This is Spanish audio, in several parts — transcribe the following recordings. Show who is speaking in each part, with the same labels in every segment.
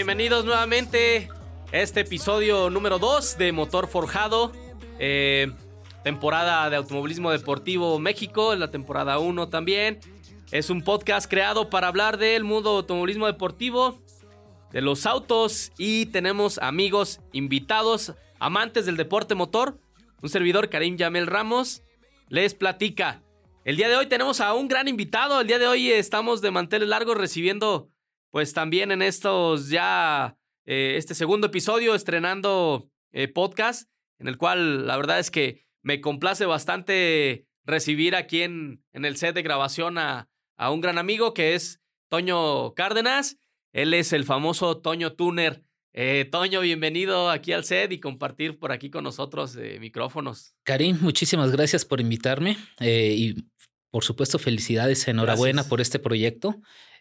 Speaker 1: Bienvenidos nuevamente a este episodio número 2 de Motor Forjado. Eh, temporada de Automovilismo Deportivo México, la temporada 1 también. Es un podcast creado para hablar del mundo automovilismo deportivo, de los autos y tenemos amigos invitados, amantes del deporte motor. Un servidor, Karim Yamel Ramos, les platica. El día de hoy tenemos a un gran invitado. El día de hoy estamos de manteles largos recibiendo pues también en estos ya, eh, este segundo episodio, estrenando eh, podcast, en el cual la verdad es que me complace bastante recibir aquí en, en el set de grabación a, a, un gran amigo que es Toño Cárdenas. Él es el famoso Toño Tuner. Eh, Toño, bienvenido aquí al set y compartir por aquí con nosotros micrófonos.
Speaker 2: Karim, muchísimas gracias por invitarme y por supuesto felicidades, enhorabuena por este proyecto.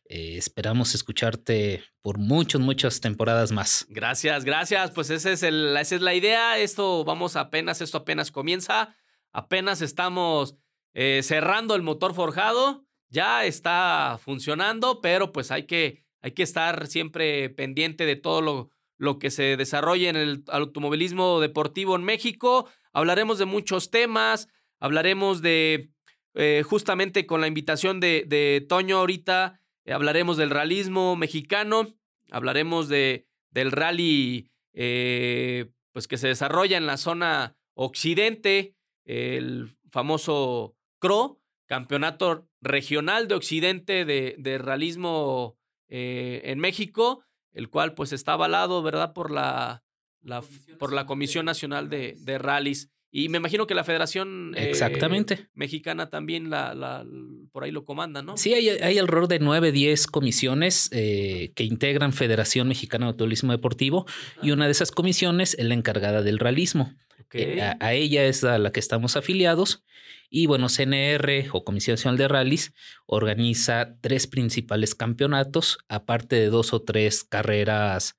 Speaker 2: Eh, esperamos escucharte por muchas, muchas temporadas más.
Speaker 1: Gracias, gracias. Pues esa es, el, esa es la idea. Esto vamos apenas, esto apenas comienza. Apenas estamos eh, cerrando el motor forjado. Ya está funcionando, pero pues hay que, hay que estar siempre pendiente de todo lo, lo que se desarrolle en el automovilismo deportivo en México. Hablaremos de muchos temas. Hablaremos de, eh, justamente con la invitación de, Toño ahorita, hablaremos del realismo mexicano, hablaremos de, del rally eh, pues que se desarrolla en la zona occidente, el famoso CRO, Campeonato Regional de Occidente de, de Realismo eh, en México, el cual pues está avalado, ¿verdad?, por la, la por la Comisión Nacional de, de Rallys. Y me imagino que la Federación
Speaker 2: eh, Exactamente.
Speaker 1: Mexicana también la, la, por ahí lo comanda, ¿no?
Speaker 2: Sí, hay, hay alrededor de nueve, diez comisiones eh, que integran Federación Mexicana de Automovilismo Deportivo y una de esas comisiones es la encargada del realismo. Eh, a, ella es a la que estamos afiliados y bueno, CNR o Comisión Nacional de Rallys organiza tres principales campeonatos, aparte de dos o tres carreras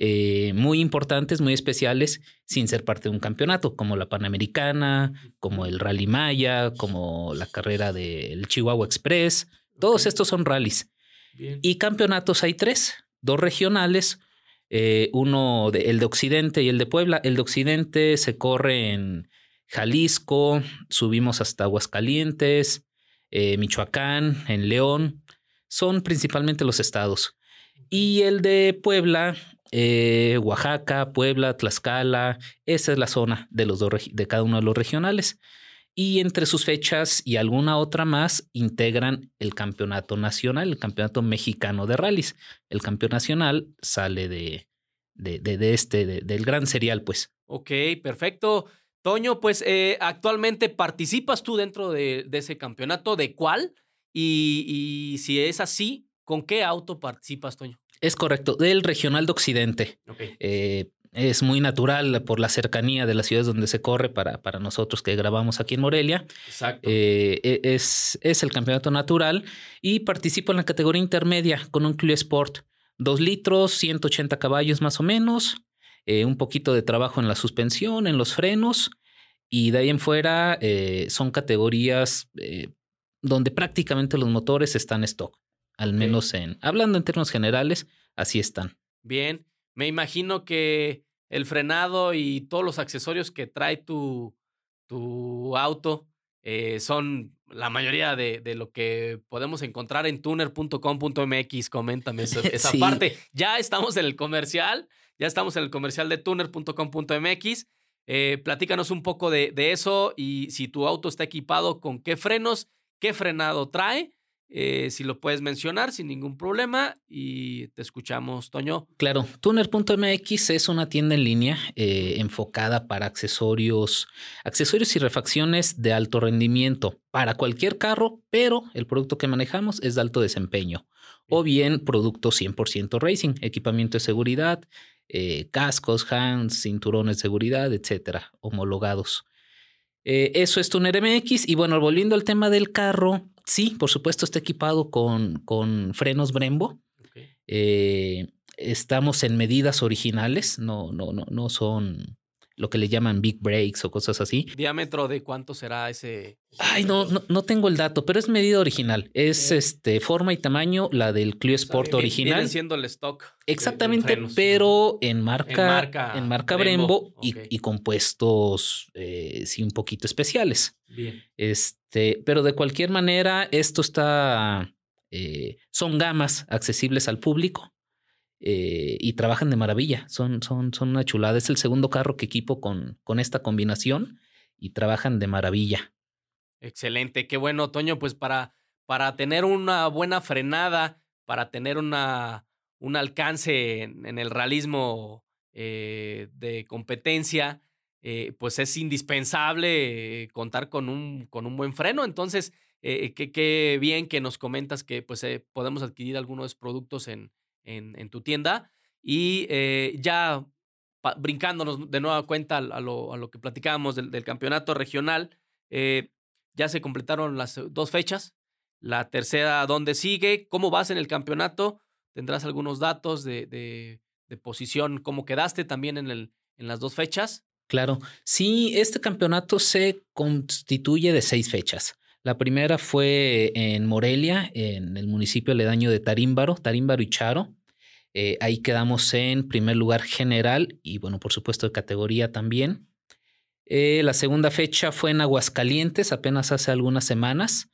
Speaker 2: eh, muy importantes, muy especiales, sin ser parte de un campeonato, como la Panamericana, como el Rally Maya, como la carrera del Chihuahua Express. Todos estos son rallies. Y campeonatos hay tres, dos regionales, eh, uno de, el de Occidente y el de Puebla. El de Occidente se corre en Jalisco, subimos hasta Aguascalientes, eh, Michoacán, en León. Son principalmente los estados. Y el de Puebla eh, Oaxaca, Puebla, Tlaxcala, esa es la zona de, los dos, de cada uno de los regionales. Y entre sus fechas y alguna otra más integran el campeonato nacional, el campeonato mexicano de rallies. El campeón nacional sale de, de, este, del gran serial, pues.
Speaker 1: Ok, perfecto. Toño, pues eh, actualmente participas tú dentro de, ese campeonato, ¿de cuál? Y, y si es así, ¿con qué auto participas, Toño?
Speaker 2: Es correcto, del regional de Occidente. Eh, es muy natural por la cercanía de las ciudades donde se corre para, para nosotros que grabamos aquí en Morelia.
Speaker 1: Exacto.
Speaker 2: Eh, e, es, es, el campeonato natural y participo en la categoría intermedia con un Clio Sport. Dos litros, 180 caballos más o menos, eh, un poquito de trabajo en la suspensión, en los frenos y de ahí en fuera son categorías donde prácticamente los motores están stock. Al menos en, hablando en términos generales, así están.
Speaker 1: Bien, me imagino que el frenado y todos los accesorios que trae tu, tu auto eh, son la mayoría de, de, lo que podemos encontrar en tuner.com.mx. Coméntame esa, parte. Ya estamos en el comercial, ya estamos en el comercial de tuner.com.mx. Eh, platícanos un poco de, de eso y si tu auto está equipado con qué frenos, qué frenado trae eh, si lo puedes mencionar sin ningún problema y te escuchamos, Toño.
Speaker 2: Claro, tuner.mx es una tienda en línea eh, enfocada para accesorios, accesorios y refacciones de alto rendimiento para cualquier carro, pero el producto que manejamos es de alto desempeño o bien producto 100% racing, equipamiento de seguridad, eh, cascos, hands, cinturones de seguridad, etcétera, homologados. eso es Tuner MX. Y bueno, volviendo al tema del carro, Sí, por supuesto, está equipado con, con frenos Brembo. Eh, estamos en medidas originales, no, no, no, no son lo que le llaman big breaks o cosas así.
Speaker 1: ¿Diámetro de cuánto será ese?
Speaker 2: Ay, no, no, tengo el dato, pero es medida original. Es este forma y tamaño la del Clio Sport original.
Speaker 1: Viene siendo el stock.
Speaker 2: Exactamente, pero en marca, en marca, Brembo, y, compuestos eh, sí un poquito especiales.
Speaker 1: Bien.
Speaker 2: Este, pero de cualquier manera, esto está. Eh, son gamas accesibles al público. Eh, y trabajan de maravilla. Son, son, son una chulada. Es el segundo carro que equipo con, con esta combinación y trabajan de maravilla.
Speaker 1: Excelente, qué bueno, Toño. Pues para, para tener una buena frenada, para tener una, un alcance en, el realismo eh, de competencia, eh, pues es indispensable contar con un, con un buen freno. Entonces, qué bien que nos comentas que pues, podemos adquirir algunos productos en, en, tu tienda. Y eh, ya brincándonos de nueva cuenta a lo, a lo que platicábamos del, campeonato regional, eh, ya se completaron las dos fechas. La tercera, ¿dónde sigue? ¿Cómo vas en el campeonato? Tendrás algunos datos de, de, de posición, cómo quedaste también en, el, en las dos fechas.
Speaker 2: Claro, sí, este campeonato se constituye de seis fechas. La primera fue en Morelia, en el municipio aledaño de Tarímbaro, Tarímbaro y Charo. Eh, ahí quedamos en primer lugar general y bueno, por supuesto de categoría también. Eh, la segunda fecha fue en Aguascalientes, apenas hace algunas semanas.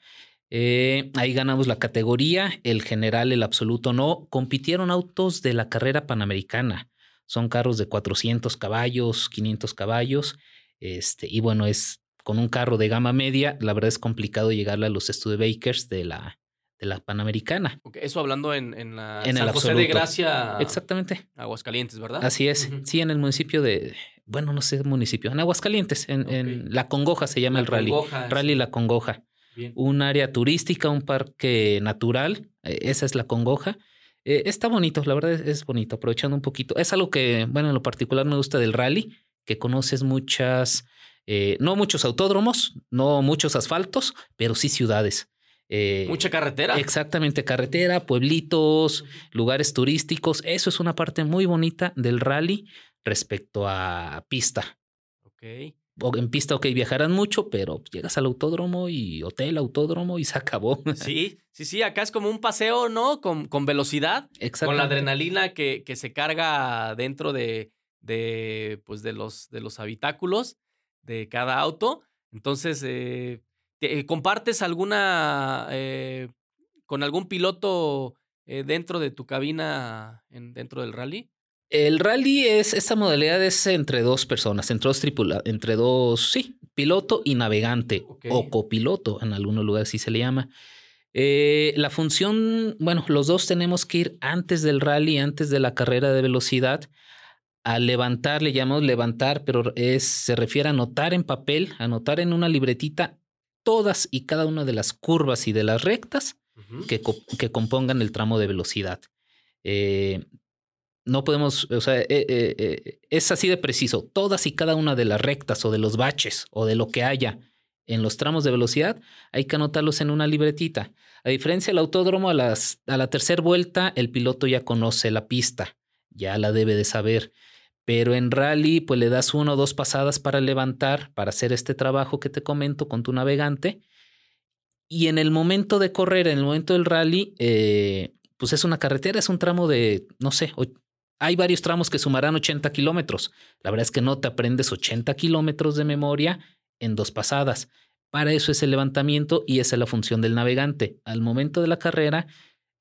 Speaker 2: Eh, ahí ganamos la categoría, el general, el absoluto no. Compitieron autos de la carrera panamericana. Son carros de 400 caballos, 500 caballos. Este, y bueno, es con un carro de gama media, la verdad es complicado llegarle a los Studebakers de la, de la Panamericana.
Speaker 1: eso hablando en, en la en San José de Gracia.
Speaker 2: Exactamente.
Speaker 1: Aguascalientes, ¿verdad?
Speaker 2: Así es. Sí, en el municipio de, bueno, no sé municipio, en Aguascalientes, en, en La Congoja se llama el rally. Rally La Congoja. Un área turística, un parque natural, e, esa es La Congoja. E, está bonito, la verdad es, bonito, aprovechando un poquito. Es algo que, bueno, en lo particular me gusta del rally, que conoces muchas, eh, no muchos autódromos, no muchos asfaltos, pero sí ciudades.
Speaker 1: Eh, Mucha carretera.
Speaker 2: Exactamente, carretera, pueblitos, lugares turísticos. Eso es una parte muy bonita del rally respecto a pista.
Speaker 1: Ok.
Speaker 2: en pista, ok, viajarán mucho, pero llegas al autódromo y hotel, autódromo y se acabó.
Speaker 1: Sí, sí, sí, acá es como un paseo, ¿no? Con, con velocidad, con la adrenalina que, que se carga dentro de, de, pues de, los, de los habitáculos de cada auto. Entonces, eh, ¿compartes alguna eh, con algún piloto eh, dentro de tu cabina en, dentro del rally?
Speaker 2: El rally es, esta modalidad es entre dos personas, entre dos tripulados, entre dos, sí, piloto y navegante o copiloto, en algunos lugares sí se le llama. la función, bueno, los dos tenemos que ir antes del rally, antes de la carrera de velocidad, a levantar, le llamamos levantar, pero es, se refiere a anotar en papel, anotar en una libretita todas y cada una de las curvas y de las rectas que, que, compongan el tramo de velocidad. Eh, no podemos, o sea, eh, eh, es así de preciso. Todas y cada una de las rectas o de los baches o de lo que haya en los tramos de velocidad, hay que anotarlos en una libretita. A diferencia del autódromo, a, las, a la tercera vuelta, el piloto ya conoce la pista, ya la debe de saber. Pero en rally, pues le das una o dos pasadas para levantar, para hacer este trabajo que te comento con tu navegante. Y en el momento de correr, en el momento del rally, eh, pues es una carretera, es un tramo de, no sé, hay varios tramos que sumarán 80 kilómetros. La verdad es que no te aprendes 80 kilómetros de memoria en dos pasadas. Para eso es el levantamiento y esa es la función del navegante. Al momento de la carrera,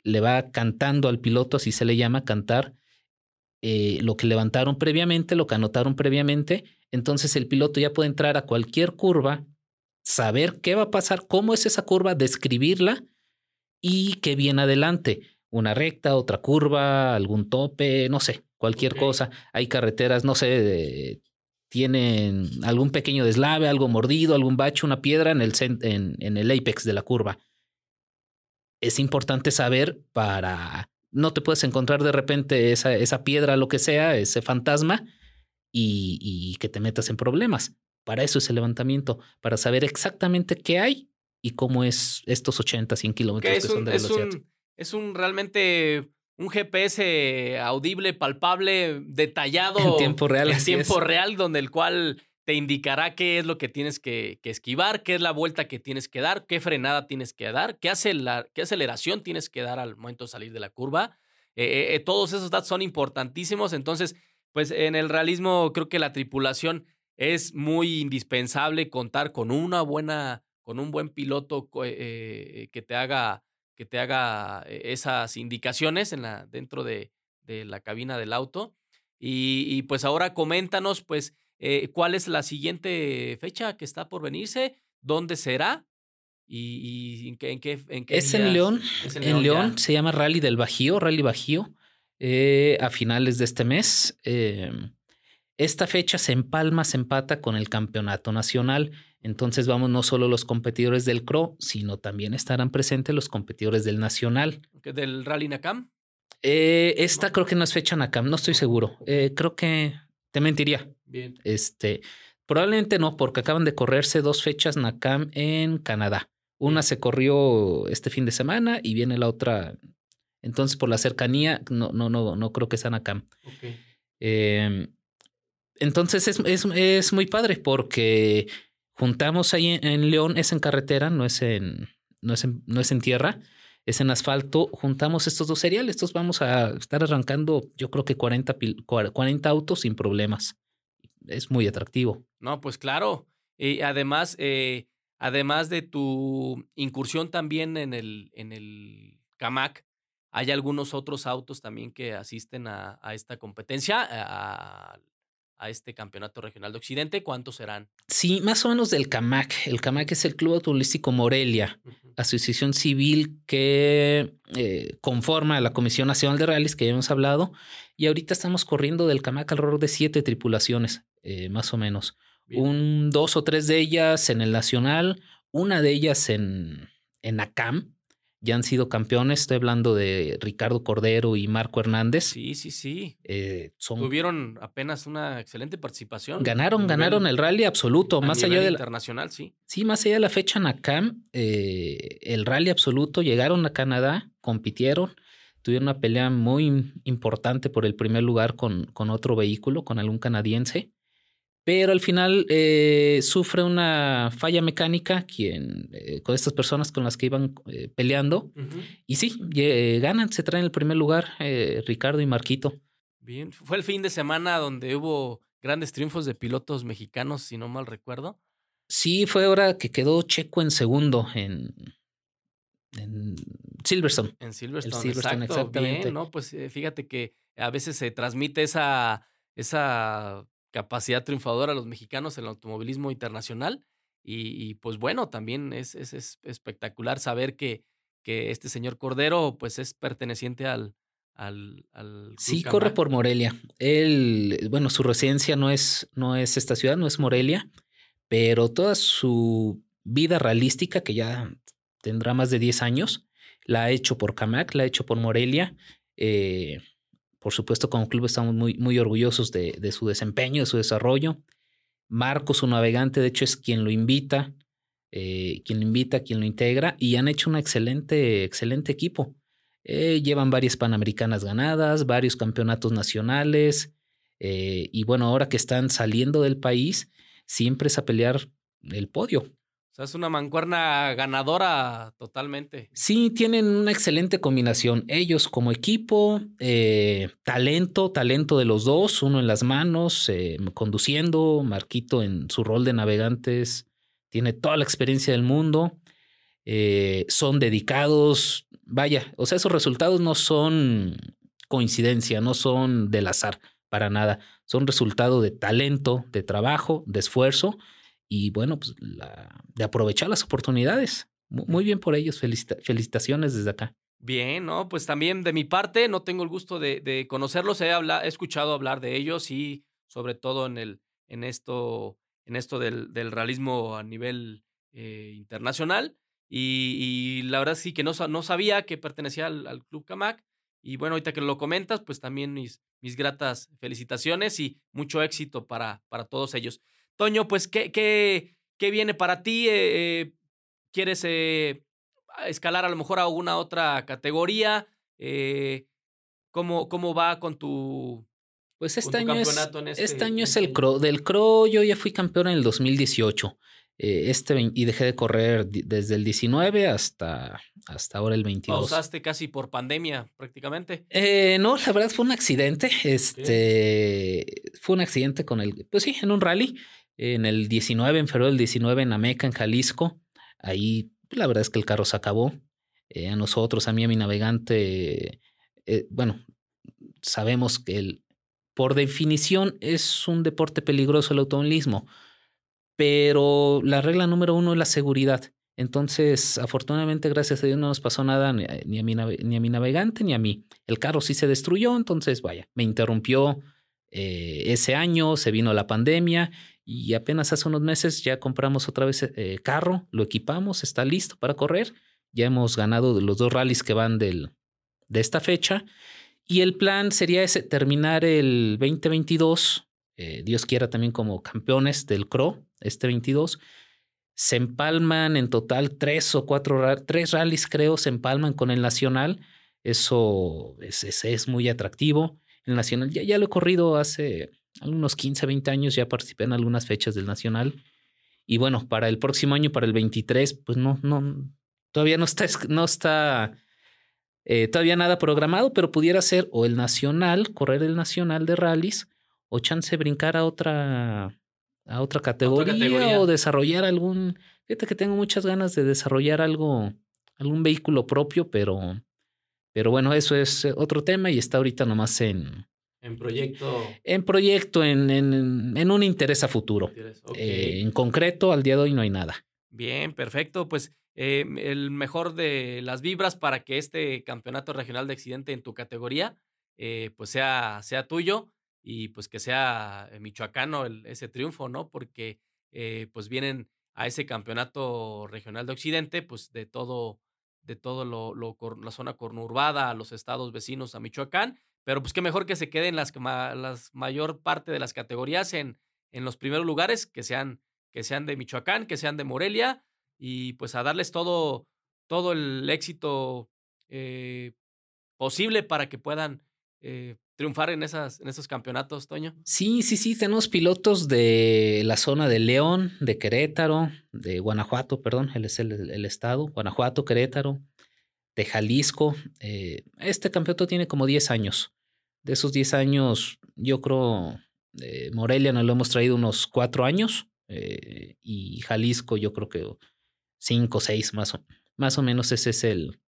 Speaker 2: le va cantando al piloto, así se le llama, cantar eh, lo que levantaron previamente, lo que anotaron previamente. Entonces el piloto ya puede entrar a cualquier curva, saber qué va a pasar, cómo es esa curva, describirla y qué viene adelante. Una recta, otra curva, algún tope, no sé, cualquier cosa. Hay carreteras, no sé, tienen algún pequeño deslave, algo mordido, algún bache, una piedra en el, en, en el apex de la curva. Es importante saber para no te puedes encontrar de repente esa, esa piedra, lo que sea, ese fantasma, y, que te metas en problemas. Para eso es el levantamiento, para saber exactamente qué hay y cómo es estos 80, 100 kilómetros que, son de
Speaker 1: velocidad. Es un, es un realmente un GPS audible, palpable, detallado.
Speaker 2: En tiempo real.
Speaker 1: En tiempo real, donde el cual te indicará qué es lo que tienes que, esquivar, qué es la vuelta que tienes que dar, qué frenada tienes que dar, qué, qué aceleración tienes que dar al momento de salir de la curva. Eh, eh, eh, todos esos datos son importantísimos. Entonces, pues en el realismo creo que la tripulación es muy indispensable contar con una buena, con un buen piloto que te haga, que te haga esas indicaciones dentro de, la cabina del auto. Y, pues ahora coméntanos, pues, eh, ¿Cuál es la siguiente fecha que está por venirse? ¿Dónde será? ¿Y, en, qué, en,
Speaker 2: es, en León, en León. se llama Rally del Bajío, Rally Bajío, eh, a finales de este mes. Em, esta fecha se empalma, se empata con el campeonato nacional. Entonces vamos no solo los competidores del CRO, sino también estarán presentes los competidores del nacional.
Speaker 1: ¿Del Rally Nakam?
Speaker 2: Eh, esta creo que no es fecha Nakam, no estoy seguro. creo que te mentiría.
Speaker 1: Bien.
Speaker 2: Este, probablemente no, porque acaban de correrse dos fechas NACAM en Canadá. Una se corrió este fin de semana y viene la otra. Entonces, por la cercanía, no, no, no, no creo que sea NACAM. Em, entonces es, es, es, muy padre porque juntamos ahí en, León, es en carretera, no es en, no es en, no es en tierra, es en asfalto. Juntamos estos dos seriales. Estos vamos a estar arrancando, yo creo que 40, 40 autos sin problemas es muy atractivo.
Speaker 1: No, pues claro. Y además, eh, además de tu incursión también en el, en el CAMAC, hay algunos otros autos también que asisten a, esta competencia, a, a, este campeonato regional de Occidente. ¿Cuántos serán?
Speaker 2: Sí, más o menos del CAMAC. El CAMAC es el Club Automovilístico Morelia, asociación civil que eh, conforma la Comisión Nacional de Rallys que ya hemos hablado. Y ahorita estamos corriendo del CAMAC alrededor de siete tripulaciones. Eh, más o menos. Un dos o tres de ellas en el Nacional, una de ellas en, en ACAM. Ya han sido campeones. Estoy hablando de Ricardo Cordero y Marco Hernández.
Speaker 1: Sí, sí, sí.
Speaker 2: Eh,
Speaker 1: Tuvieron apenas una excelente participación.
Speaker 2: Ganaron, ganaron el rally absoluto. más allá de
Speaker 1: internacional, sí.
Speaker 2: Sí, más allá de la fecha en ACAM, eh, el rally absoluto. Llegaron a Canadá, compitieron tuvieron una pelea muy importante por el primer lugar con, con otro vehículo, con algún canadiense pero al final eh, sufre una falla mecánica quien, eh, con estas personas con las que iban eh, peleando. Y sí, ganan, se traen el primer lugar Ricardo y Marquito.
Speaker 1: Bien, fue el fin de semana donde hubo grandes triunfos de pilotos mexicanos, si no mal recuerdo.
Speaker 2: Sí, fue ahora que quedó Checo en segundo en, en Silverstone.
Speaker 1: En Silverstone, exactamente. ¿no? Pues fíjate que a veces se transmite esa, esa capacidad triunfadora a los mexicanos en el automovilismo internacional. Y, pues bueno, también es, es, espectacular saber que, que, este señor Cordero pues es perteneciente al... al, al
Speaker 2: sí, corre por Morelia. Él, bueno, su residencia no es, no es esta ciudad, no es Morelia, pero toda su vida realística, que ya tendrá más de 10 años, la ha hecho por Camac, la ha hecho por Morelia. Eh, por supuesto, como club estamos muy, muy orgullosos de, de su desempeño, de su desarrollo. Marco, su navegante, de hecho, es quien lo invita, eh, quien lo invita, quien lo integra, y han hecho un excelente, excelente equipo. Eh, llevan varias panamericanas ganadas, varios campeonatos nacionales, eh, y bueno, ahora que están saliendo del país, siempre es a pelear el podio.
Speaker 1: O sea, es una mancuerna ganadora totalmente.
Speaker 2: Sí, tienen una excelente combinación. Ellos como equipo, eh, talento, talento de los dos, uno en las manos, eh, conduciendo, Marquito en su rol de navegantes, tiene toda la experiencia del mundo, eh, son dedicados, vaya, o sea, esos resultados no son coincidencia, no son del azar para nada, son resultado de talento, de trabajo, de esfuerzo y bueno, pues de aprovechar las oportunidades. Muy bien por ellos, felicitaciones desde acá.
Speaker 1: Bien, ¿no? Pues también de mi parte, no tengo el gusto de, conocerlos, he, he, escuchado hablar de ellos y sobre todo en, el, en esto, en esto del, realismo a nivel eh, internacional. Y, la verdad sí que no, no sabía que pertenecía al, Club Camac. Y bueno, ahorita que lo comentas, pues también mis, mis gratas felicitaciones y mucho éxito para, para todos ellos. Toño, pues, ¿qué, qué, qué viene para ti? Eh, eh, ¿Quieres eh, escalar a lo mejor a alguna otra categoría? ¿cómo, cómo va con tu
Speaker 2: pues este año, es, este, este año es el CRO. Del CRO yo ya fui campeón en el 2018. Eh, este y dejé de correr desde el 19 hasta, hasta ahora el 22.
Speaker 1: Pausaste casi por pandemia prácticamente.
Speaker 2: Eh, no, la verdad fue un accidente. Este fue un accidente con el, pues sí, en un rally. En el 19, en febrero del 19, en Ameca, en Jalisco. Ahí la verdad es que el carro se acabó. Eh, a nosotros, a mí, a mi navegante, bueno, sabemos que el, por definición es un deporte peligroso el automovilismo, pero la regla número uno es la seguridad. Entonces, afortunadamente, gracias a Dios no nos pasó nada ni a, mi, ni a mi navegante ni a mí. El carro sí se destruyó, entonces, vaya, me interrumpió eh, ese año, se vino la pandemia y apenas hace unos meses ya compramos otra vez eh, carro, lo equipamos, está listo para correr. Ya hemos ganado los dos rallies que van del, de esta fecha y el plan sería ese, terminar el 2022, eh, Dios quiera también como campeones del CRO, este 22. Se empalman en total tres o cuatro, tres rallies creo, se empalman con el Nacional. Eso es, es, muy atractivo. El Nacional ya, ya lo he corrido hace algunos 15, 20 años, ya participé en algunas fechas del Nacional. Y bueno, para el próximo año, para el 23, pues no, no, todavía no está, no está eh, todavía nada programado, pero pudiera ser o el nacional, correr el nacional de rallies, o chance brincar a otra, a otra categoría, o desarrollar algún. Fíjate que tengo muchas ganas de desarrollar algo, algún vehículo propio, pero, pero bueno, eso es otro tema y está ahorita nomás en.
Speaker 1: En proyecto.
Speaker 2: En proyecto, en, en, en un interés a futuro. Eh, en concreto, al día de hoy no hay nada.
Speaker 1: Bien, perfecto. Pues eh, el mejor de las vibras para que este campeonato regional de accidente en tu categoría eh, pues sea, sea tuyo y pues que sea michoacano ese triunfo, ¿no? Porque pues vienen a ese campeonato regional de occidente pues de todo de todo lo, la zona conurbada, a los estados vecinos a Michoacán, pero pues qué mejor que se queden las, las mayor parte de las categorías en, en los primeros lugares, que sean, que sean de Michoacán, que sean de Morelia, y pues a darles todo, todo el éxito eh, posible para que puedan eh, triunfar en, esas, en esos campeonatos, Toño.
Speaker 2: Sí, sí, sí, tenemos pilotos de la zona de León, de Querétaro, de Guanajuato, perdón, es el, estado, Guanajuato, Querétaro, de Jalisco. Eh, este campeonato tiene como 10 años. De esos 10 años, yo creo, Morelia nos lo hemos traído unos 4 años y Jalisco yo creo que cinco, seis más o, más o menos ese es el,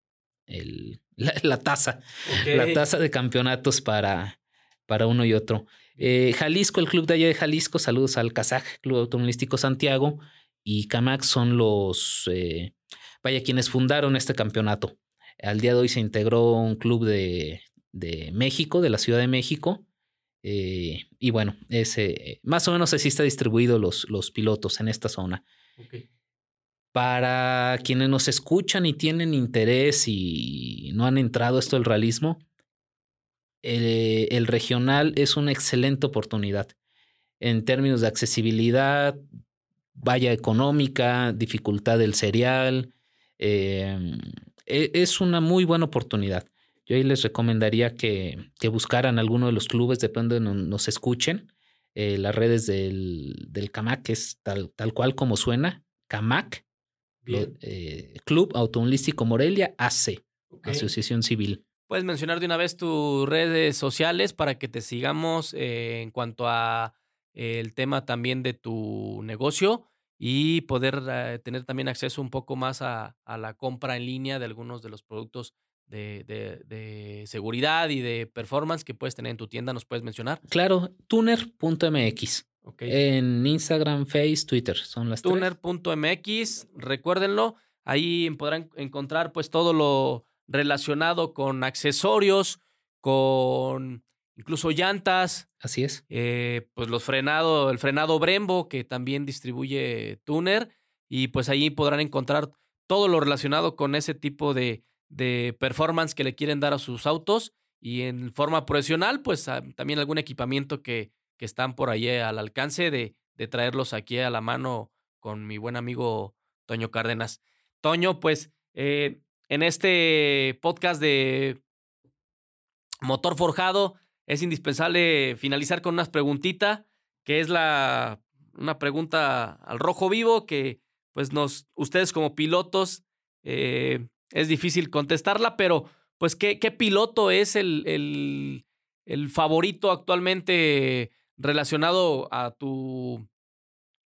Speaker 2: el la, tasa, la tasa de campeonatos para, para uno y otro. Eh, Jalisco, el club de allá de Jalisco, saludos al Kazaj, Club Automovilístico Santiago, y Camac son los, eh, vaya, quienes fundaron este campeonato. Al día de hoy se integró un club de, de México, de la Ciudad de México, eh, y bueno, ese, más o menos así está distribuido los, los pilotos en esta zona. Para quienes nos escuchan y tienen interés y no han entrado esto del realismo, el, regional es una excelente oportunidad en términos de accesibilidad, valla económica, dificultad del serial. Em, es una muy buena oportunidad. Yo ahí les recomendaría que, que buscaran alguno de los clubes, depende de donde nos escuchen. Eh, las redes del, del CAMAC es tal, tal cual como suena, CAMAC, eh, Club Automovilístico Morelia AC, Asociación Civil.
Speaker 1: Puedes mencionar de una vez tus redes sociales para que te sigamos eh, en cuanto a el tema también de tu negocio y poder eh, tener también acceso un poco más a, la compra en línea de algunos de los productos de, de, seguridad y de performance que puedes tener en tu tienda. ¿Nos puedes mencionar?
Speaker 2: Claro, tuner.mx. En Instagram, Face, Twitter, son las
Speaker 1: Tuner.mx, recuérdenlo, ahí podrán encontrar pues todo lo relacionado con accesorios, con incluso llantas.
Speaker 2: Así es.
Speaker 1: Eh, pues los frenado, el frenado Brembo, que también distribuye Tuner, y pues ahí podrán encontrar todo lo relacionado con ese tipo de, de performance que le quieren dar a sus autos y en forma profesional, pues ah, también algún equipamiento que que están por ahí al alcance de, de traerlos aquí a la mano con mi buen amigo Toño Cárdenas. Toño, pues eh, en este podcast de, motor forjado, es indispensable finalizar con una preguntita, que es la, una pregunta al rojo vivo, que pues nos, ustedes como pilotos, eh, es difícil contestarla, pero pues ¿qué, piloto es el, el, el, favorito actualmente relacionado a tu,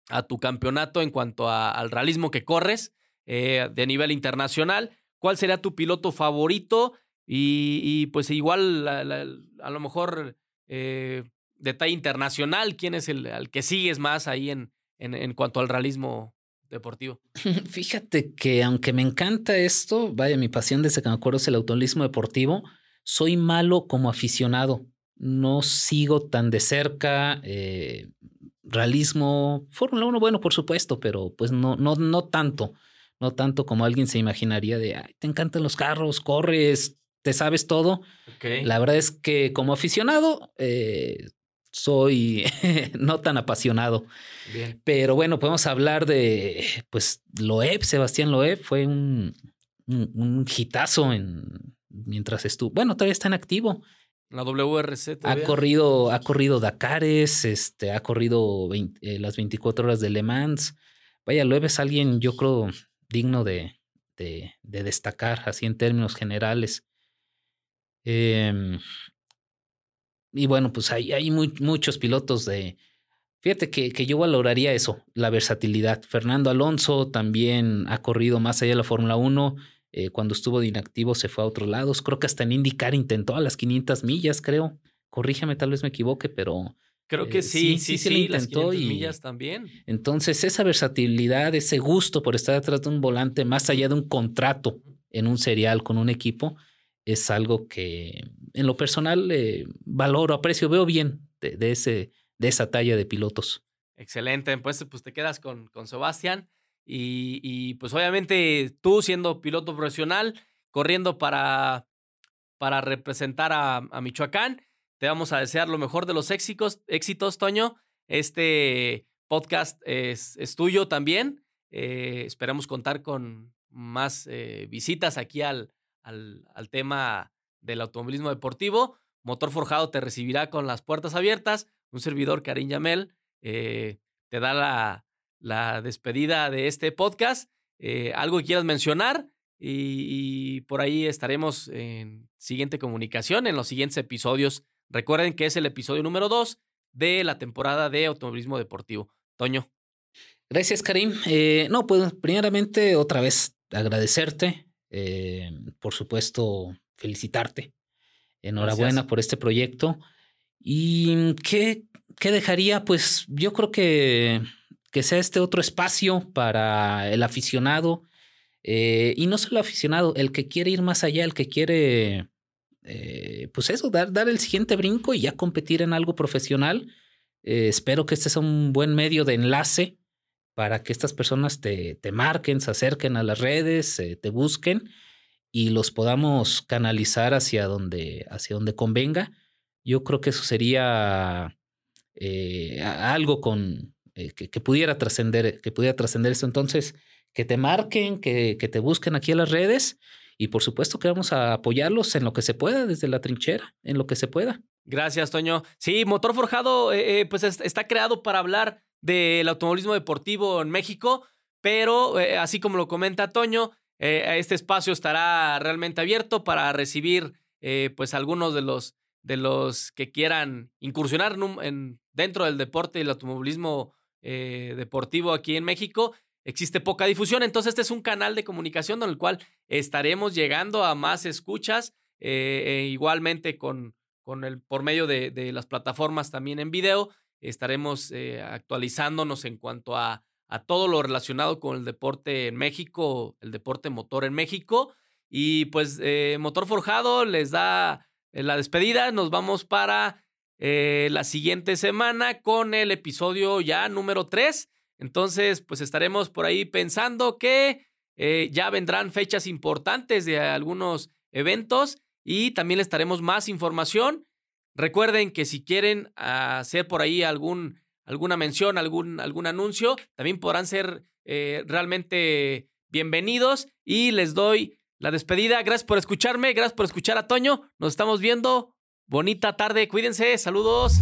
Speaker 1: a tu campeonato en cuanto al realismo que corres eh, de nivel internacional? ¿Cuál sería tu piloto favorito? Y, pues igual a lo mejor eh, detalle internacional, ¿quién es el que sigues más ahí en, en, en cuanto al realismo deportivo?
Speaker 2: Fíjate que aunque me encanta esto, vaya, mi pasión desde que me acuerdo es el automovilismo deportivo, soy malo como aficionado. No sigo tan de cerca eh, realismo, Fórmula 1, bueno, por supuesto, pero pues no, no, no tanto, no tanto como alguien se imaginaría de, Ay, te encantan los carros, corres, te sabes todo. La verdad es que como aficionado eh, soy no tan apasionado. Bien. Pero bueno, podemos hablar de, pues, Loeb, Sebastián Loeb fue un, un, hitazo en, mientras estuvo, bueno, todavía está en activo.
Speaker 1: La WRC
Speaker 2: Ha corrido, ha corrido Dakares, este, ha corrido eh, las 24 horas de Le Mans. Vaya, Loeb es alguien, yo creo, digno de, de, de destacar, así en términos generales. Eh, y bueno, pues hay, hay muchos pilotos de... Fíjate que, que, yo valoraría eso, la versatilidad. Fernando Alonso también ha corrido más allá de la Fórmula 1. Eh, cuando estuvo de inactivo se fue a otros lados. Creo que hasta en IndyCar intentó a las 500 millas, creo. Corrígeme, tal vez me equivoque, pero...
Speaker 1: Creo que sí, eh, sí, sí, sí, lo intentó. y millas también.
Speaker 2: Entonces, esa versatilidad, ese gusto por estar detrás de un volante, más allá de un contrato en un serial con un equipo, es algo que en lo personal eh, valoro, aprecio, veo bien de, ese, de esa talla de pilotos.
Speaker 1: Excelente, pues, pues te quedas con, con Sebastián y, pues obviamente tú siendo piloto profesional, corriendo para, para representar a, Michoacán, te vamos a desear lo mejor de los éxitos, éxitos Toño. Este podcast es, es tuyo también. Eh, esperamos contar con más eh, visitas aquí al, al, tema del automovilismo deportivo. Motor Forjado te recibirá con las puertas abiertas. Un servidor, Karim Yamel, eh, te da la, la, despedida de este podcast. Eh, algo que quieras mencionar y, por ahí estaremos en siguiente comunicación en los siguientes episodios. Recuerden que es el episodio número 2 de la temporada de automovilismo deportivo. Toño.
Speaker 2: Gracias, Karim. Eh, no, pues primeramente otra vez agradecerte eh, por supuesto, felicitarte. Enhorabuena por este proyecto. ¿Y qué, qué dejaría? Pues yo creo que, que sea este otro espacio para el aficionado. Eh, y no solo aficionado, el que quiere ir más allá, el que quiere, eh, pues eso, dar, dar el siguiente brinco y ya competir en algo profesional. espero que este sea un buen medio de enlace para que estas personas te, te marquen, se acerquen a las redes, eh, te busquen y los podamos canalizar hacia donde, hacia donde convenga. Yo creo que eso sería eh, algo con, eh, que, pudiera trascender, que pudiera trascender esto. Entonces, que te marquen, que, que te busquen aquí en las redes y por supuesto que vamos a apoyarlos en lo que se pueda, desde la trinchera, en lo que se pueda.
Speaker 1: Gracias, Toño. Sí, Motor Forjado, pues está creado para hablar del automovilismo deportivo en México, pero eh, así como lo comenta Toño, eh, este espacio estará realmente abierto para recibir eh, pues algunos de los, de los que quieran incursionar en, dentro del deporte y el automovilismo deportivo aquí en México. Existe poca difusión, entonces este es un canal de comunicación en el cual estaremos llegando a más escuchas, e igualmente con, con el, por medio de, de las plataformas también en video estaremos eh, actualizándonos en cuanto a, a, todo lo relacionado con el deporte en México, el deporte motor en México. Y pues eh, Motor Forjado les da eh, la despedida. Nos vamos para la siguiente semana con el episodio ya número 3. Entonces, pues estaremos por ahí pensando que ya vendrán fechas importantes de algunos eventos y también les estaremos más información Recuerden que si quieren hacer por ahí algún, alguna mención, algún, algún anuncio, también podrán ser eh, realmente bienvenidos y les doy la despedida. Gracias por escucharme, gracias por escuchar a Toño. Nos estamos viendo. Bonita tarde, cuídense, saludos.